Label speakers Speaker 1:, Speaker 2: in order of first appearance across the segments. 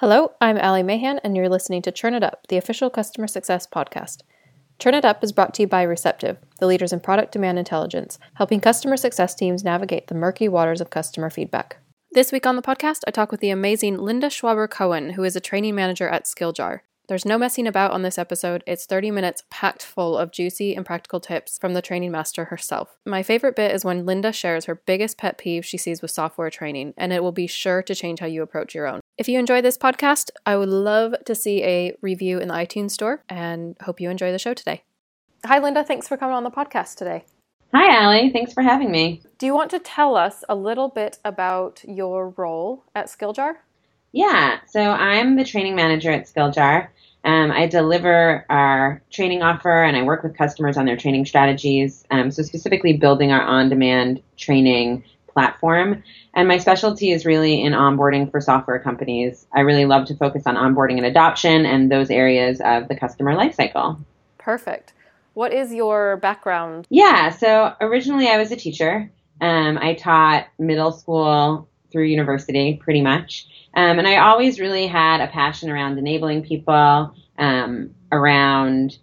Speaker 1: Hello, I'm Ali Mahan, and you're listening to Churn It Up, the official customer success podcast. Churn It Up is brought to you by Receptive, the leaders in product demand intelligence, helping customer success teams navigate the murky waters of customer feedback. This week on the podcast, I talk with the amazing Linda Schwaber Cohen, who is a training manager at Skilljar. There's no messing about on this episode. It's 30 minutes packed full of juicy and practical tips from the training master herself. My favorite bit is when Linda shares her biggest pet peeve she sees with software training, and it will be sure to change how you approach your own. If you enjoy this podcast, I would love to see a review in the iTunes store and hope you enjoy the show today. Hi, Linda. Thanks for coming on the podcast today.
Speaker 2: Hi, Ali. Thanks for having me.
Speaker 1: Do you want to tell us a little bit about your role at Skilljar?
Speaker 2: Yeah, so I'm the training manager at Skilljar. Um, I deliver our training offer and I work with customers on their training strategies. Um, so, specifically, building our on demand training platform. And my specialty is really in onboarding for software companies. I really love to focus on onboarding and adoption and those areas of the customer lifecycle.
Speaker 1: Perfect. What is your background?
Speaker 2: Yeah, so originally I was a teacher. Um, I taught middle school through university pretty much. Um, and I always really had a passion around enabling people, um, around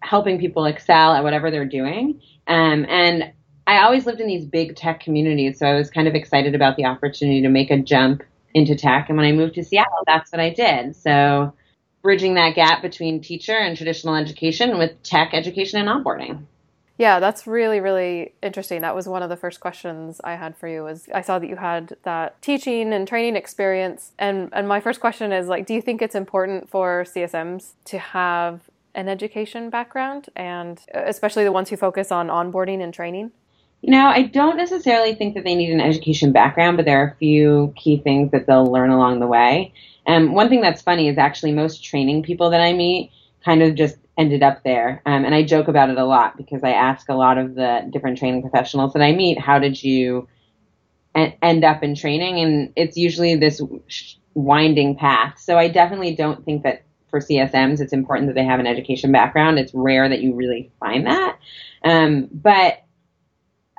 Speaker 2: helping people excel at whatever they're doing. Um, and I always lived in these big tech communities, so I was kind of excited about the opportunity to make a jump into tech. And when I moved to Seattle, that's what I did. So bridging that gap between teacher and traditional education with tech education and onboarding.
Speaker 1: Yeah, that's really, really interesting. That was one of the first questions I had for you was I saw that you had that teaching and training experience. And and my first question is like, do you think it's important for CSMs to have an education background and uh, especially the ones who focus on onboarding and training?
Speaker 2: You know, I don't necessarily think that they need an education background, but there are a few key things that they'll learn along the way. And one thing that's funny is actually most training people that I meet kind of just ended up there. Um, and I joke about it a lot because I ask a lot of the different training professionals that I meet, how did you en- end up in training? And it's usually this winding path. So I definitely don't think that for CSMs it's important that they have an education background. It's rare that you really find that. Um, but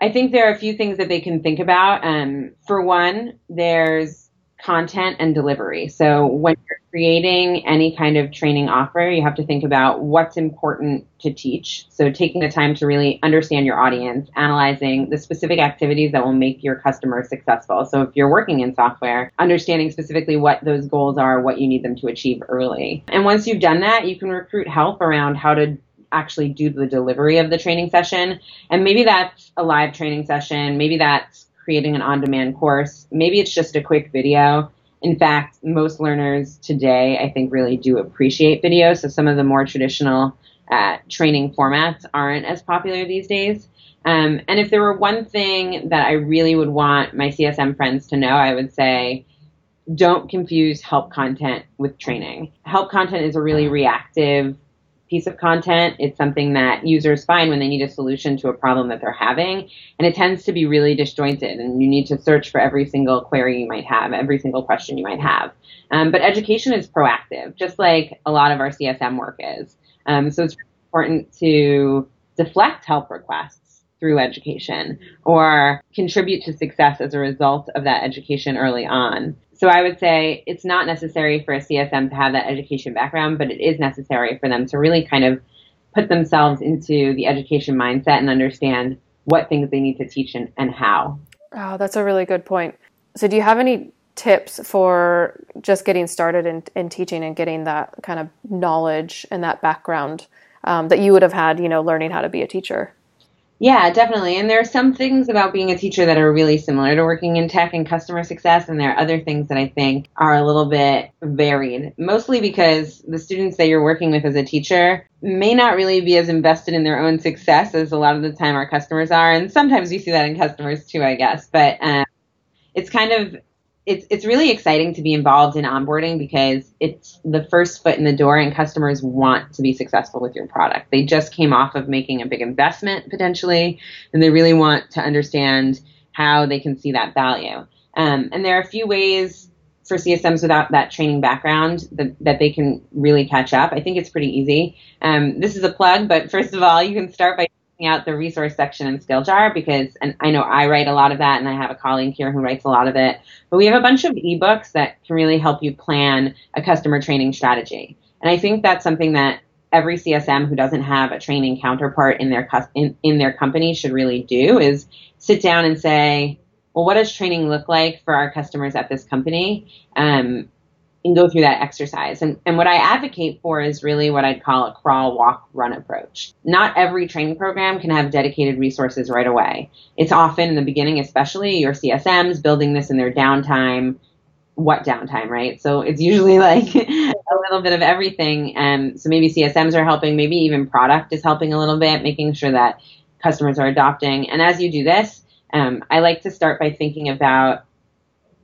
Speaker 2: I think there are a few things that they can think about. Um, for one, there's content and delivery. So when you're creating any kind of training offer, you have to think about what's important to teach. So taking the time to really understand your audience, analyzing the specific activities that will make your customer successful. So if you're working in software, understanding specifically what those goals are, what you need them to achieve early. And once you've done that, you can recruit help around how to actually do the delivery of the training session. And maybe that's a live training session. Maybe that's creating an on demand course. Maybe it's just a quick video. In fact, most learners today, I think, really do appreciate video. So some of the more traditional uh, training formats aren't as popular these days. Um, and if there were one thing that I really would want my CSM friends to know, I would say don't confuse help content with training. Help content is a really reactive piece of content. It's something that users find when they need a solution to a problem that they're having. And it tends to be really disjointed, and you need to search for every single query you might have, every single question you might have. Um, but education is proactive, just like a lot of our CSM work is. Um, so it's important to deflect help requests through education or contribute to success as a result of that education early on. So I would say it's not necessary for a CSM to have that education background, but it is necessary for them to really kind of put themselves into the education mindset and understand what things they need to teach and, and how.
Speaker 1: Oh, that's a really good point. So do you have any tips for just getting started in, in teaching and getting that kind of knowledge and that background um, that you would have had, you know, learning how to be a teacher?
Speaker 2: Yeah, definitely. And there are some things about being a teacher that are really similar to working in tech and customer success. And there are other things that I think are a little bit varied, mostly because the students that you're working with as a teacher may not really be as invested in their own success as a lot of the time our customers are. And sometimes you see that in customers too, I guess. But um, it's kind of it's it's really exciting to be involved in onboarding because it's the first foot in the door and customers want to be successful with your product. They just came off of making a big investment potentially and they really want to understand how they can see that value. Um, and there are a few ways for CSMs without that training background that, that they can really catch up. I think it's pretty easy. Um, this is a plug, but first of all, you can start by checking out the resource section in SkillJar because, and I know I write a lot of that, and I have a colleague here who writes a lot of it. But we have a bunch of ebooks that can really help you plan a customer training strategy. And I think that's something that every CSM who doesn't have a training counterpart in their in, in their company should really do is sit down and say, well, what does training look like for our customers at this company? Um, and go through that exercise. And, and what I advocate for is really what I'd call a crawl, walk, run approach. Not every training program can have dedicated resources right away. It's often in the beginning, especially your CSMs building this in their downtime. What downtime, right? So it's usually like a little bit of everything. And so maybe CSMs are helping, maybe even product is helping a little bit, making sure that customers are adopting. And as you do this, um, I like to start by thinking about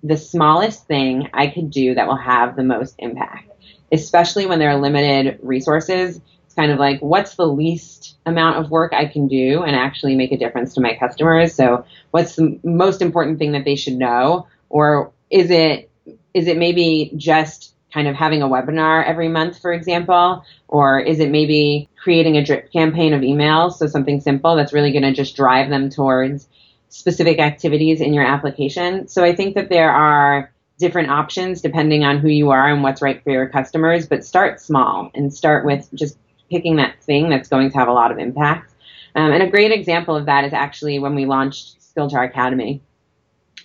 Speaker 2: the smallest thing I could do that will have the most impact, especially when there are limited resources. It's kind of like, what's the least amount of work I can do and actually make a difference to my customers? So, what's the most important thing that they should know? Or is it, is it maybe just kind of having a webinar every month, for example? Or is it maybe creating a drip campaign of emails? So, something simple that's really going to just drive them towards specific activities in your application. So I think that there are different options depending on who you are and what's right for your customers, but start small and start with just picking that thing that's going to have a lot of impact. Um, and a great example of that is actually when we launched SkillJar Academy.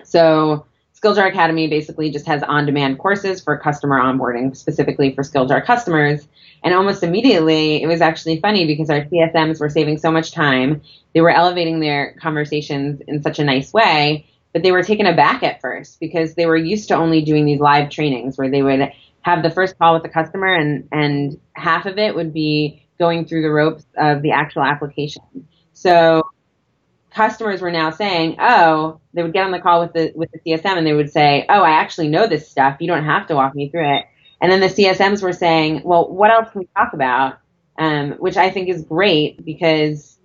Speaker 2: So SkillJar Academy basically just has on-demand courses for customer onboarding, specifically for SkillJar customers. And almost immediately, it was actually funny because our CSMs were saving so much time. They were elevating their conversations in such a nice way, but they were taken aback at first because they were used to only doing these live trainings where they would have the first call with the customer and, and half of it would be going through the ropes of the actual application. So customers were now saying, "Oh, they would get on the call with the with the CSM and they would say, "Oh, I actually know this stuff. You don't have to walk me through it." And then the CSMs were saying, "Well, what else can we talk about?" Um, which I think is great because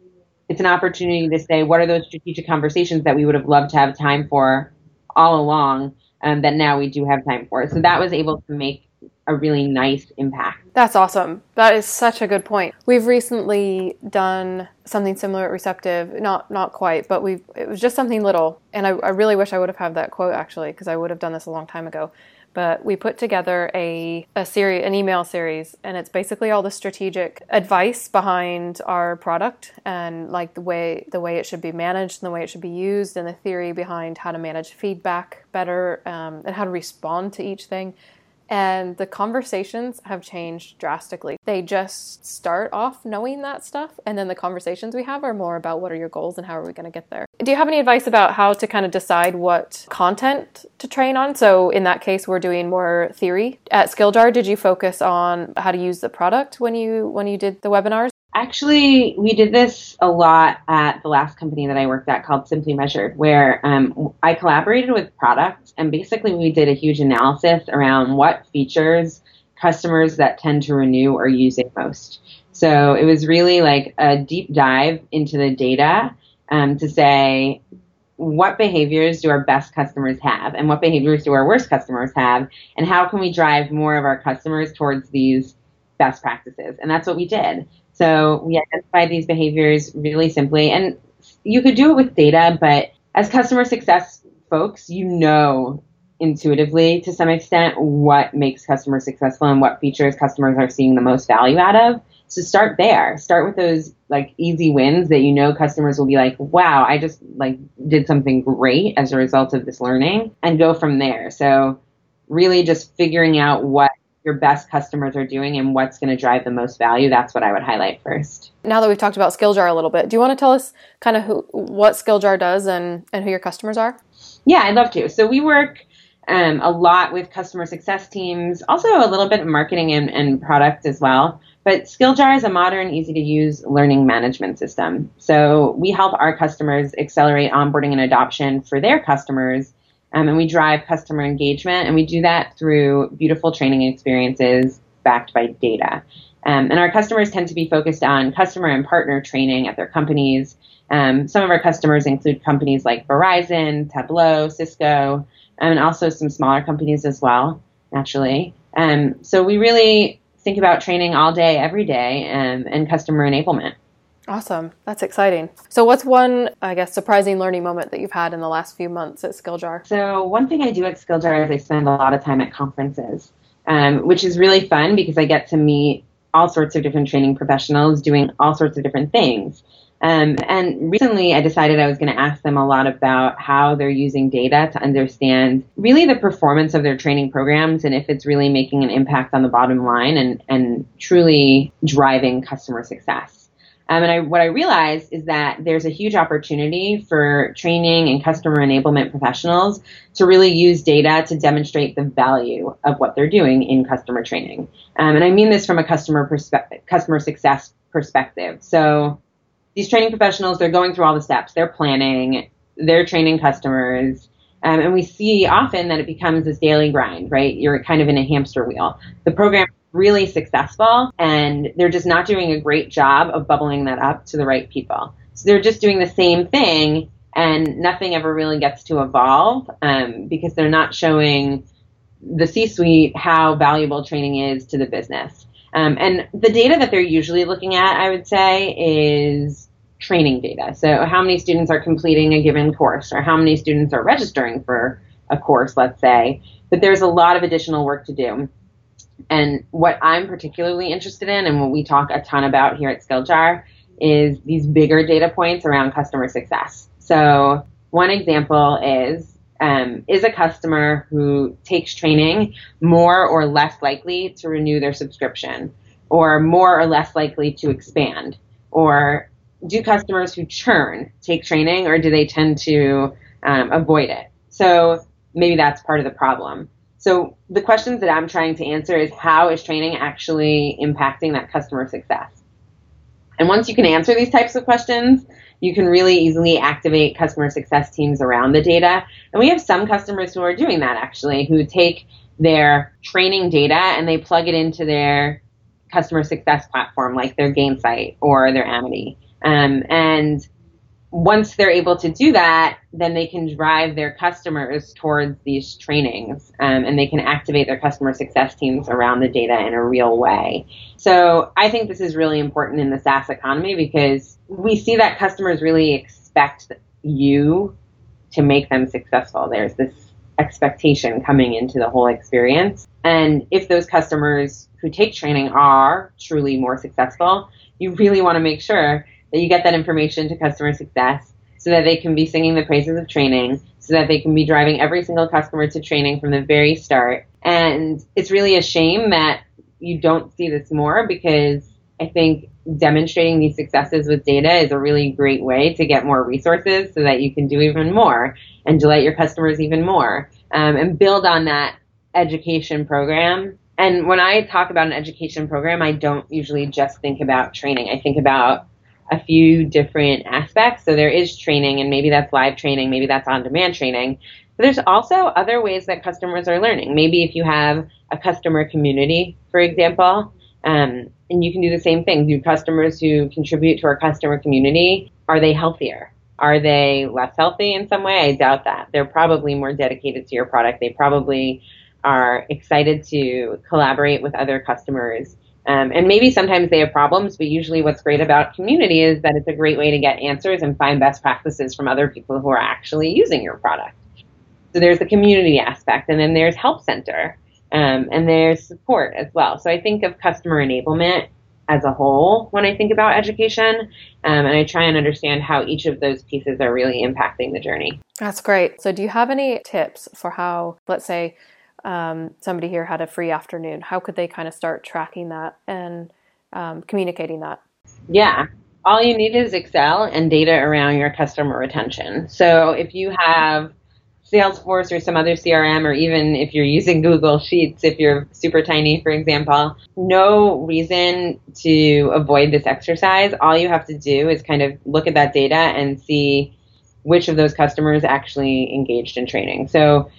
Speaker 2: it's an opportunity to say, "What are those strategic conversations that we would have loved to have time for all along?" Um, that now we do have time for. So that was able to make a really nice impact.
Speaker 1: That's awesome. That is such a good point. We've recently done something similar at Receptive, not not quite, but we it was just something little, and I, I really wish I would have had that quote actually because I would have done this a long time ago. But we put together a a series, an email series, and it's basically all the strategic advice behind our product and like the way the way it should be managed and the way it should be used, and the theory behind how to manage feedback better um, and how to respond to each thing and the conversations have changed drastically. They just start off knowing that stuff, and then the conversations we have are more about what are your goals and how are we going to get there. Do you have any advice about how to kind of decide what content to train on? So, in that case, we're doing more theory. At SkillJar, did you focus on how to use the product when you when you did the webinars?
Speaker 2: Actually, we did this a lot at the last company that I worked at called Simply Measured, where um, I collaborated with products and basically we did a huge analysis around what features customers that tend to renew are using most. So it was really like a deep dive into the data um, to say what behaviors do our best customers have and what behaviors do our worst customers have and how can we drive more of our customers towards these best practices. And that's what we did. So we identify these behaviors really simply. And you could do it with data, but as customer success folks, you know intuitively to some extent what makes customers successful and what features customers are seeing the most value out of. So start there. Start with those like easy wins that you know customers will be like, wow, I just like did something great as a result of this learning and go from there. So really just figuring out what your best customers are doing and what's going to drive the most value, that's what I would highlight first.
Speaker 1: Now that we've talked about SkillJar a little bit, do you want to tell us kind of who, what SkillJar does and, and who your customers are?
Speaker 2: Yeah, I'd love to. So we work um, a lot with customer success teams, also a little bit of marketing and, and product as well. But SkillJar is a modern, easy to use learning management system. So we help our customers accelerate onboarding and adoption for their customers um, and we drive customer engagement, and we do that through beautiful training experiences backed by data. Um, and our customers tend to be focused on customer and partner training at their companies. Um, some of our customers include companies like Verizon, Tableau, Cisco, and also some smaller companies as well, naturally. Um, so we really think about training all day, every day, um, and customer enablement.
Speaker 1: Awesome. That's exciting. So, what's one, I guess, surprising learning moment that you've had in the last few months at Skilljar?
Speaker 2: So, one thing I do at Skilljar is I spend a lot of time at conferences, um, which is really fun because I get to meet all sorts of different training professionals doing all sorts of different things. Um, and recently, I decided I was going to ask them a lot about how they're using data to understand really the performance of their training programs and if it's really making an impact on the bottom line and, and truly driving customer success. Um, and I, what I realized is that there's a huge opportunity for training and customer enablement professionals to really use data to demonstrate the value of what they're doing in customer training. Um, and I mean this from a customer perspe- customer success perspective. So these training professionals, they're going through all the steps. They're planning, they're training customers. Um, and we see often that it becomes this daily grind, right? You're kind of in a hamster wheel. The program really successful and they're just not doing a great job of bubbling that up to the right people. So they're just doing the same thing and nothing ever really gets to evolve um, because they're not showing the C suite how valuable training is to the business. Um, and the data that they're usually looking at, I would say, is training data. So how many students are completing a given course or how many students are registering for a course, let's say. But there's a lot of additional work to do. And what I'm particularly interested in and what we talk a ton about here at Skilljar is these bigger data points around customer success. So one example is um, is a customer who takes training more or less likely to renew their subscription or more or less likely to expand? Or do customers who churn take training or do they tend to um, avoid it? So maybe that's part of the problem so the questions that I'm trying to answer is how is training actually impacting that customer success? And once you can answer these types of questions, you can really easily activate customer success teams around the data. And we have some customers who are doing that actually, who take their training data and they plug it into their customer success platform, like their Gainsight or their Amity. Um, and once they're able to do that, then they can drive their customers towards these trainings um, and they can activate their customer success teams around the data in a real way. So I think this is really important in the SaaS economy because we see that customers really expect you to make them successful. There's this expectation coming into the whole experience. And if those customers who take training are truly more successful, you really want to make sure that you get that information to customer success so that they can be singing the praises of training, so that they can be driving every single customer to training from the very start. And it's really a shame that you don't see this more because I think demonstrating these successes with data is a really great way to get more resources so that you can do even more and delight your customers even more um, and build on that education program. And when I talk about an education program, I don't usually just think about training. I think about a few different aspects. So there is training, and maybe that's live training, maybe that's on demand training. But there's also other ways that customers are learning. Maybe if you have a customer community, for example, um, and you can do the same thing. Do customers who contribute to our customer community, are they healthier? Are they less healthy in some way? I doubt that. They're probably more dedicated to your product. They probably are excited to collaborate with other customers um, and maybe sometimes they have problems, but usually what's great about community is that it's a great way to get answers and find best practices from other people who are actually using your product. So there's the community aspect, and then there's help center, um, and there's support as well. So I think of customer enablement as a whole when I think about education, um, and I try and understand how each of those pieces are really impacting the journey.
Speaker 1: That's great. So do you have any tips for how, let's say, um, somebody here had a free afternoon, how could they kind of start tracking that and um, communicating that?
Speaker 2: Yeah. All you need is Excel and data around your customer retention. So if you have Salesforce or some other CRM, or even if you're using Google Sheets, if you're super tiny, for example, no reason to avoid this exercise. All you have to do is kind of look at that data and see which of those customers actually engaged in training. So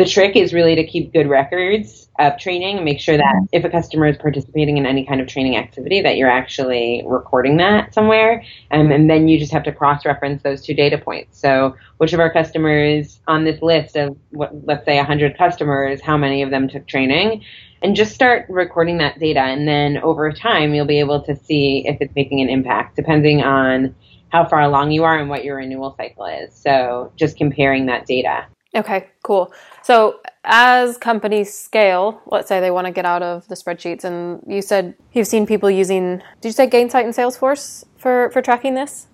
Speaker 2: the trick is really to keep good records of training and make sure that mm-hmm. if a customer is participating in any kind of training activity that you're actually recording that somewhere. Um, and then you just have to cross-reference those two data points. So which of our customers on this list of what, let's say 100 customers how many of them took training? And just start recording that data. And then over time you'll be able to see if it's making an impact depending on how far along you are and what your renewal cycle is. So just comparing that data
Speaker 1: Okay, cool. So as companies scale, let's say they want to get out of the spreadsheets, and you said you've seen people using, did you say Gainsight and Salesforce for, for tracking this?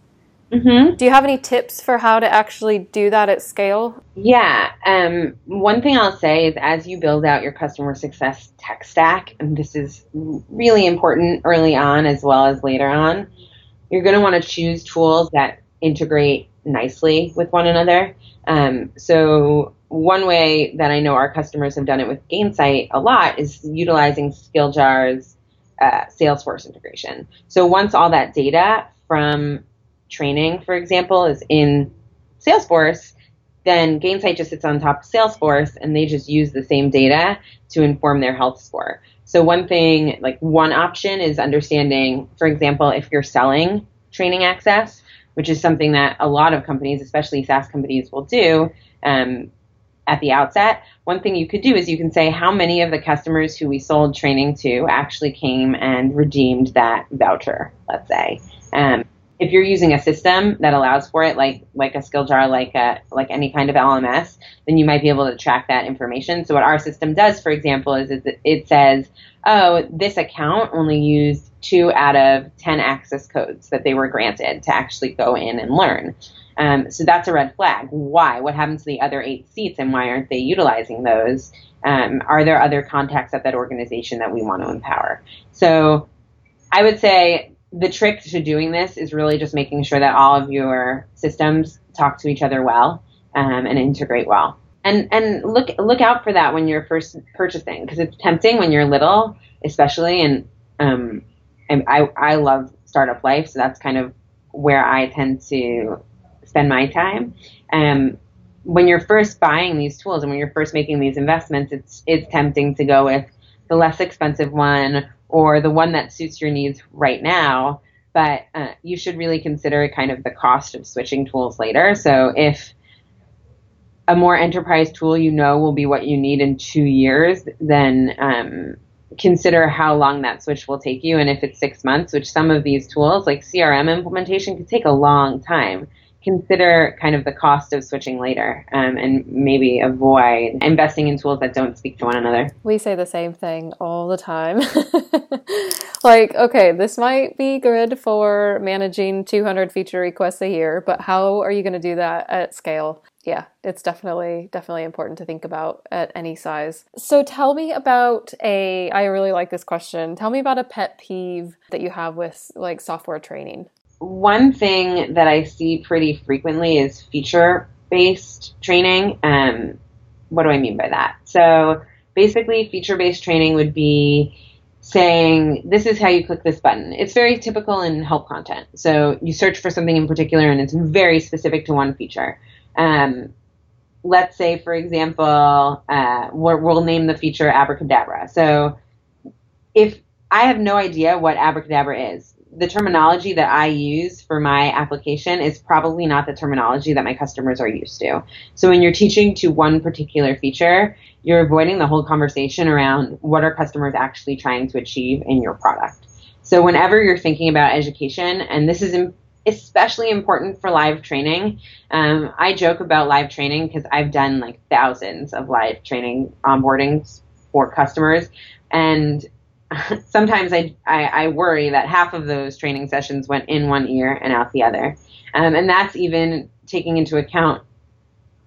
Speaker 1: Mm-hmm. Do you have any tips for how to actually do that at scale?
Speaker 2: Yeah. Um, one thing I'll say is as you build out your customer success tech stack, and this is really important early on as well as later on, you're going to want to choose tools that integrate nicely with one another. Um, so one way that I know our customers have done it with Gainsight a lot is utilizing SkillJar's uh, Salesforce integration. So once all that data from training, for example, is in Salesforce, then Gainsight just sits on top of Salesforce and they just use the same data to inform their health score. So one thing, like one option is understanding, for example, if you're selling training access, which is something that a lot of companies, especially SaaS companies, will do um, at the outset. One thing you could do is you can say how many of the customers who we sold training to actually came and redeemed that voucher, let's say. Um, if you're using a system that allows for it, like like a SkillJar, like a like any kind of LMS, then you might be able to track that information. So what our system does, for example, is it, it says, oh, this account only used two out of 10 access codes that they were granted to actually go in and learn. Um, so that's a red flag. Why? What happened to the other eight seats and why aren't they utilizing those? Um, are there other contacts at that organization that we want to empower? So I would say the trick to doing this is really just making sure that all of your systems talk to each other well um, and integrate well. And, and look look out for that when you're first purchasing because it's tempting when you're little, especially and um, and I, I love startup life, so that's kind of where I tend to spend my time. Um, when you're first buying these tools and when you're first making these investments, it's it's tempting to go with the less expensive one or the one that suits your needs right now. But uh, you should really consider kind of the cost of switching tools later. So if a more enterprise tool you know will be what you need in two years, then um, consider how long that switch will take you. And if it's six months, which some of these tools like CRM implementation could take a long time, consider kind of the cost of switching later um, and maybe avoid investing in tools that don't speak to one another.
Speaker 1: We say the same thing all the time. like, okay, this might be good for managing 200 feature requests a year, but how are you going to do that at scale? yeah, it's definitely definitely important to think about at any size. So tell me about a I really like this question. Tell me about a pet peeve that you have with like software training.
Speaker 2: One thing that I see pretty frequently is feature based training. Um, what do I mean by that? So basically feature based training would be saying this is how you click this button. It's very typical in help content. So you search for something in particular and it's very specific to one feature. Um, let's say, for example, uh, we'll, we'll name the feature abracadabra. So if I have no idea what abracadabra is, the terminology that I use for my application is probably not the terminology that my customers are used to. So when you're teaching to one particular feature, you're avoiding the whole conversation around what are customers actually trying to achieve in your product. So whenever you're thinking about education, and this is especially important for live training. Um, I joke about live training because I've done like thousands of live training onboardings for customers, and sometimes I, I, I worry that half of those training sessions went in one ear and out the other, um, and that's even taking into account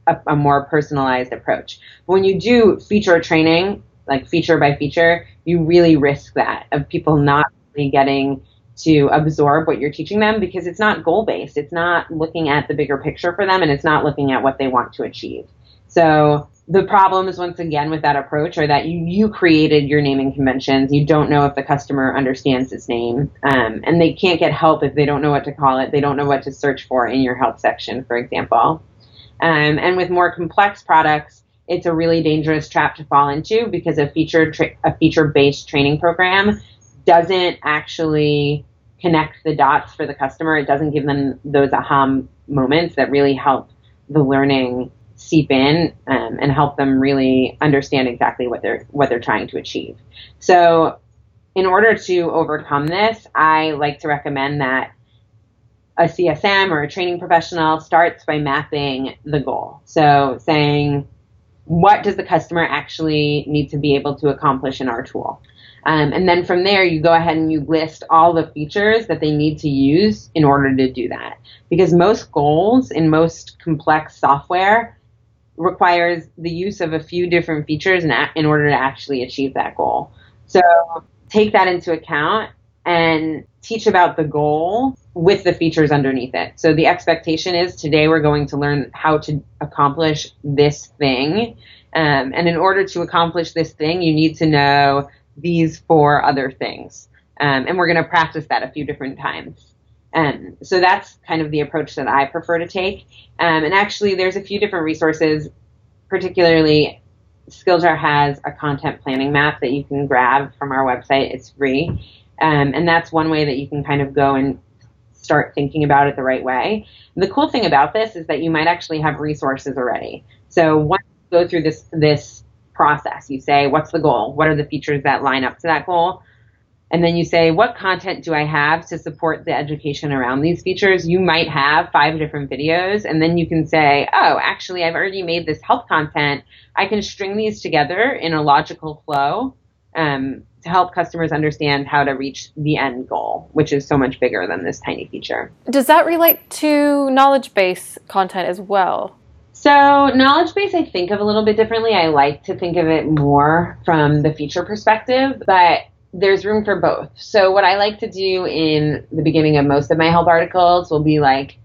Speaker 2: a, a more personalized approach. But when you do feature training, like feature by feature, you really risk that of people not really getting to absorb what you're teaching them because it's not goal based. It's not looking at the bigger picture for them and it's not looking at what they want to achieve. So the problems once again with that approach are that you, you created your naming conventions. You don't know if the customer understands its name. Um, and they can't get help if they don't know what to call it. They don't know what to search for in your help section, for example. Um, and with more complex products, it's a really dangerous trap to fall into because a feature tra- a feature based training program doesn't actually connect the dots for the customer. It doesn't give them those aha moments that really help the learning seep in um, and help them really understand exactly what they're what they're trying to achieve. So, in order to overcome this, I like to recommend that a CSM or a training professional starts by mapping the goal. So, saying what does the customer actually need to be able to accomplish in our tool? Um, and then from there, you go ahead and you list all the features that they need to use in order to do that. Because most goals in most complex software requires the use of a few different features in, in order to actually achieve that goal. So take that into account and teach about the goal with the features underneath it. So the expectation is today we're going to learn how to accomplish this thing. Um, and in order to accomplish this thing, you need to know these four other things. Um, and we're going to practice that a few different times. Um, so that's kind of the approach that I prefer to take. Um, and actually, there's a few different resources, particularly Skilljar has a content planning map that you can grab from our website. It's free. Um, and that's one way that you can kind of go and start thinking about it the right way. And the cool thing about this is that you might actually have resources already. So once you go through this this process, you say, what's the goal? What are the features that line up to that goal? And then you say, what content do I have to support the education around these features? You might have five different videos, and then you can say, oh, actually, I've already made this help content. I can string these together in a logical flow um, to help customers understand how to reach the end goal, which is so much bigger than this tiny feature.
Speaker 1: Does that relate to knowledge base content as well?
Speaker 2: So, knowledge base, I think of a little bit differently. I like to think of it more from the feature perspective, but there's room for both. So, what I like to do in the beginning of most of my help articles will be like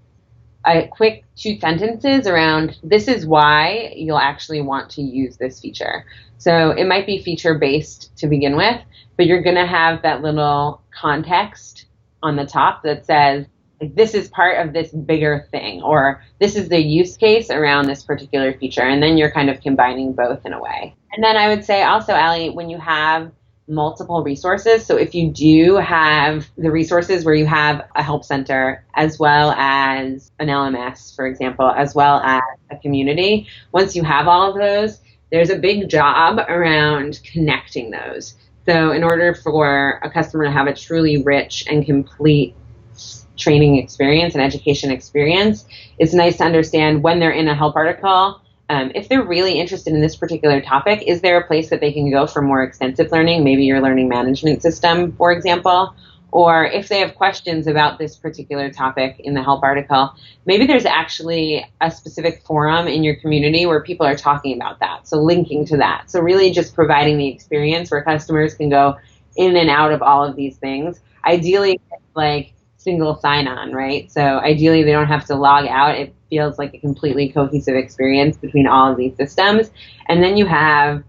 Speaker 2: a quick two sentences around this is why you'll actually want to use this feature. So it might be feature based to begin with, but you're going to have that little context on the top that says, this is part of this bigger thing, or this is the use case around this particular feature. And then you're kind of combining both in a way. And then I would say also, Ali, when you have multiple resources. So if you do have the resources where you have a help center as well as an LMS, for example, as well as a community, once you have all of those, there's a big job around connecting those. So, in order for a customer to have a truly rich and complete training experience and education experience, it's nice to understand when they're in a help article. Um, if they're really interested in this particular topic, is there a place that they can go for more extensive learning? Maybe your learning management system, for example, or if they have questions about this particular topic in the help article, maybe there's actually a specific forum in your community where people are talking about that. So linking to that. So really just providing the experience where customers can go in and out of all of these things. Ideally, like single sign on, right? So ideally, they don't have to log out. Feels like a completely cohesive experience between all of these systems. And then you have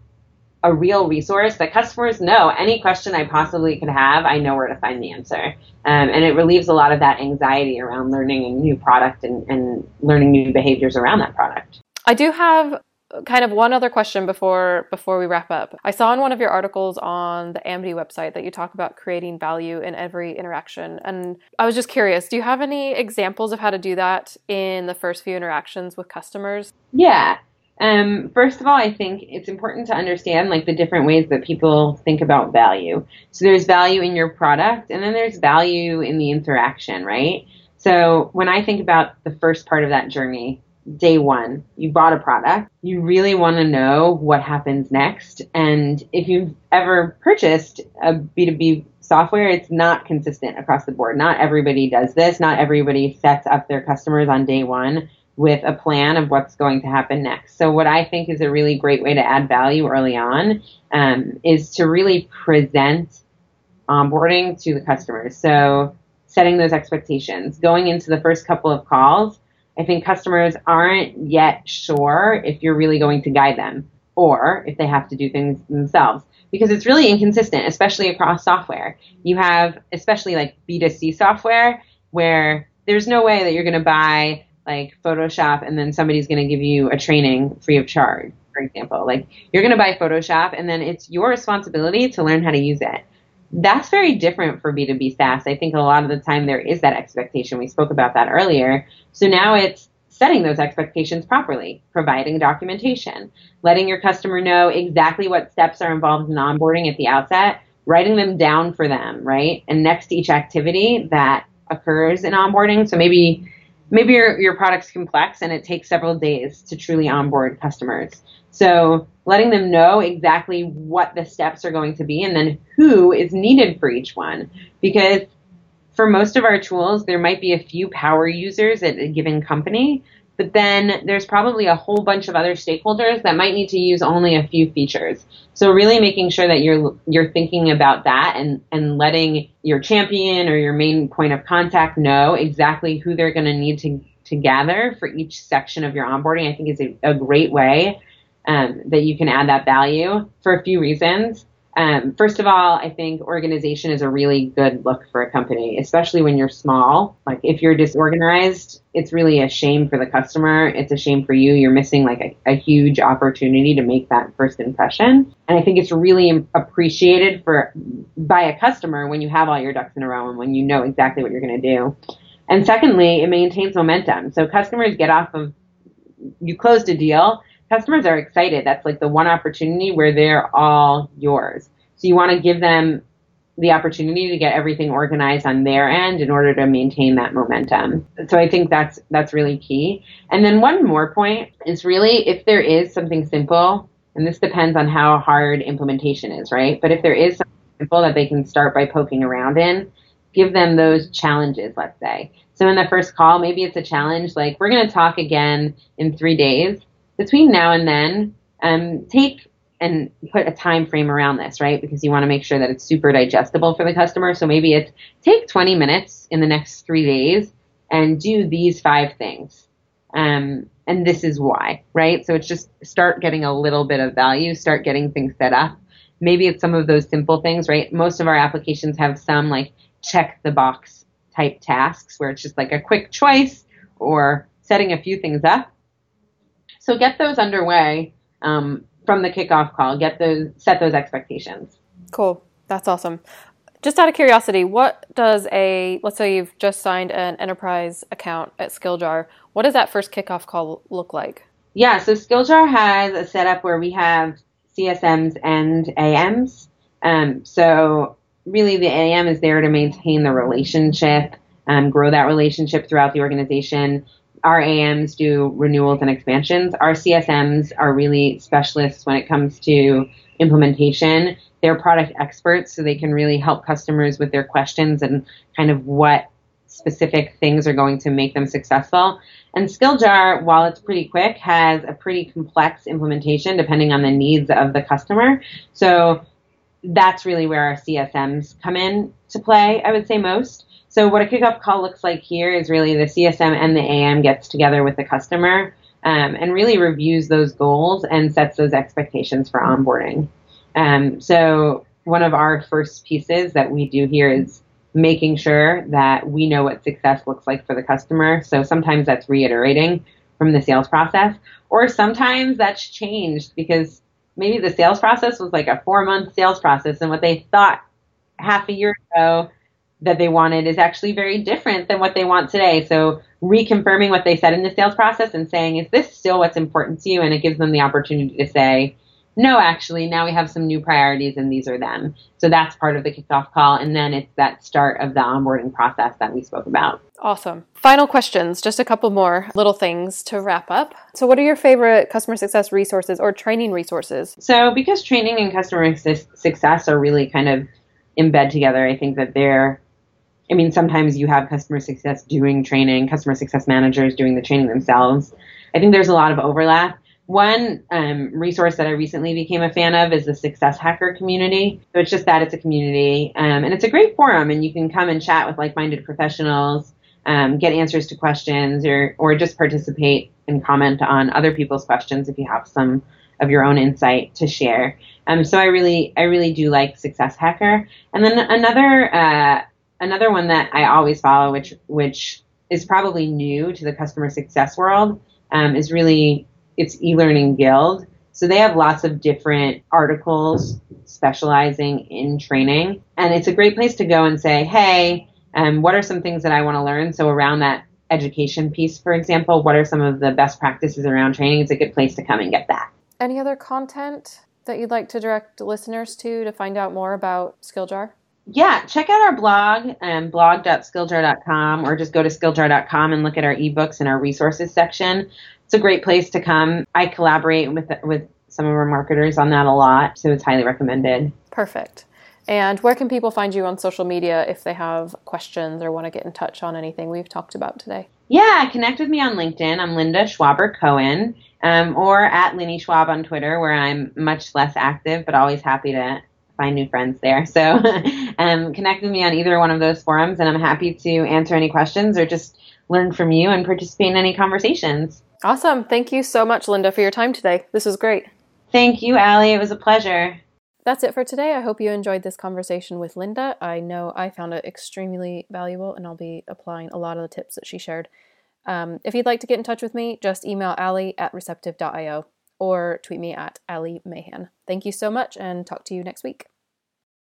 Speaker 2: a real resource that customers know any question I possibly could have, I know where to find the answer. Um, and it relieves a lot of that anxiety around learning a new product and, and learning new behaviors around that product.
Speaker 1: I do have kind of one other question before before we wrap up. I saw in one of your articles on the Amity website that you talk about creating value in every interaction and I was just curious, do you have any examples of how to do that in the first few interactions with customers?
Speaker 2: Yeah. Um, first of all, I think it's important to understand like the different ways that people think about value. So there's value in your product, and then there's value in the interaction, right? So when I think about the first part of that journey, day one, you bought a product, you really want to know what happens next. And if you've ever purchased a B2B software, it's not consistent across the board. Not everybody does this. Not everybody sets up their customers on day one with a plan of what's going to happen next. So, what I think is a really great way to add value early on um, is to really present onboarding to the customers. So, setting those expectations, going into the first couple of calls. I think customers aren't yet sure if you're really going to guide them or if they have to do things themselves because it's really inconsistent, especially across software. You have, especially like B2C software, where there's no way that you're going to buy like Photoshop and then somebody's going to give you a training free of charge, for example. Like you're going to buy Photoshop and then it's your responsibility to learn how to use it. That's very different for B2B SaaS. I think a lot of the time there is that expectation. We spoke about that earlier. So now it's setting those expectations properly, providing documentation, letting your customer know exactly what steps are involved in onboarding at the outset, writing them down for them, right? And next to each activity that occurs in onboarding. So maybe maybe your, your product's complex and it takes several days to truly onboard customers. So letting them know exactly what the steps are going to be and then who is needed for each one. Because for most of our tools, there might be a few power users at a given company, but then there's probably a whole bunch of other stakeholders that might need to use only a few features. So really making sure that you're you're thinking about that and and letting your champion or your main point of contact know exactly who they're going to need to to gather for each section of your onboarding, I think is a, a great way um, that you can add that value for a few reasons. Um, first of all, I think organization is a really good look for a company, especially when you're small. Like if you're disorganized, it's really a shame for the customer. It's a shame for you. You're missing like a, a huge opportunity to make that first impression. And I think it's really appreciated for by a customer when you have all your ducks in a row and when you know exactly what you're going to do. And secondly, it maintains momentum. So customers get off of you closed a deal customers are excited. That's like the one opportunity where they're all yours. So you want to give them the opportunity to get everything organized on their end in order to maintain that momentum. So I think that's that's really key. And then one more point is really if there is something simple, and this depends on how hard implementation is, right? But if there is something simple that they can start by poking around in, give them those challenges, let's say. So in the first call, maybe it's a challenge like we're going to talk again in 3 days between now and then, um, take and put a time frame around this, right? Because you want to make sure that it's super digestible for the customer. So maybe it's take 20 minutes in the next three days and do these five things. Um, and this is why, right? So it's just start getting a little bit of value, start getting things set up. Maybe it's some of those simple things, right? Most of our applications have some like check the box type tasks where it's just like a quick choice or setting a few things up so get those underway um, from the kickoff call. Get those set those expectations.
Speaker 1: Cool. That's awesome. Just out of curiosity, what does a let's say you've just signed an enterprise account at Skilljar? What does that first kickoff call look like?
Speaker 2: Yeah, so Skilljar has a setup where we have CSMs and AMs. Um, so really, the AM is there to maintain the relationship, um, grow that relationship throughout the organization our AMs do renewals and expansions. Our CSMs are really specialists when it comes to implementation. They're product experts, so they can really help customers with their questions and kind of what specific things are going to make them successful. And Skilljar, while it's pretty quick, has a pretty complex implementation depending on the needs of the customer. So that's really where our CSMs come in to play, I would say most. So what a kickoff call looks like here is really the CSM and the AM gets together with the customer um, and really reviews those goals and sets those expectations for onboarding. Um, so one of our first pieces that we do here is making sure that we know what success looks like for the customer. So sometimes that's reiterating from the sales process, or sometimes that's changed because maybe the sales process was like a four month sales process and what they thought half a year ago that they wanted is actually very different than what they want today. So reconfirming what they said in the sales process and saying, is this still what's important to you? And it gives them the opportunity to say, no, actually, now we have some new priorities and these are them. So that's part of the kickoff call. And then it's that start of the onboarding process that we spoke about.
Speaker 1: Awesome. Final questions, just a couple more little things to wrap up. So, what are your favorite customer success resources or training resources?
Speaker 2: So, because training and customer success are really kind of embed together, I think that they're I mean, sometimes you have customer success doing training, customer success managers doing the training themselves. I think there's a lot of overlap. One um, resource that I recently became a fan of is the Success Hacker community. So it's just that it's a community, um, and it's a great forum, and you can come and chat with like-minded professionals, um, get answers to questions, or or just participate and comment on other people's questions if you have some of your own insight to share. Um, so I really I really do like Success Hacker, and then another. Uh, another one that I always follow, which which is probably new to the customer success world, um, is really it's e-learning guild. So they have lots of different articles specializing in training. And it's a great place to go and say, hey, um, what are some things that I want to learn? So around that education piece, for example, what are some of the best practices around training? It's a good place to come and get that.
Speaker 1: Any other content that you'd like to direct listeners to to find out more about SkillJar?
Speaker 2: Yeah, check out our blog, um, blog.skilljar.com, or just go to skilljar.com and look at our ebooks and our resources section. It's a great place to come. I collaborate with with some of our marketers on that a lot, so it's highly recommended.
Speaker 1: Perfect. And where can people find you on social media if they have questions or want to get in touch on anything we've talked about today?
Speaker 2: Yeah, connect with me on LinkedIn. I'm Linda Schwaber Cohen, um, or at Linny Schwab on Twitter, where I'm much less active, but always happy to find new friends there. So um, connect with me on either one of those forums, and I'm happy to answer any questions or just learn from you and participate in any conversations.
Speaker 1: Awesome. Thank you so much, Linda, for your time today. This was great.
Speaker 2: Thank you, Allie. It was a pleasure.
Speaker 1: That's it for today. I hope you enjoyed this conversation with Linda. I know I found it extremely valuable, and I'll be applying a lot of the tips that she shared. Um, if you'd like to get in touch with me, just email Allie at receptive.io or tweet me at Allie Mahan. Thank you so much, and talk to you next week.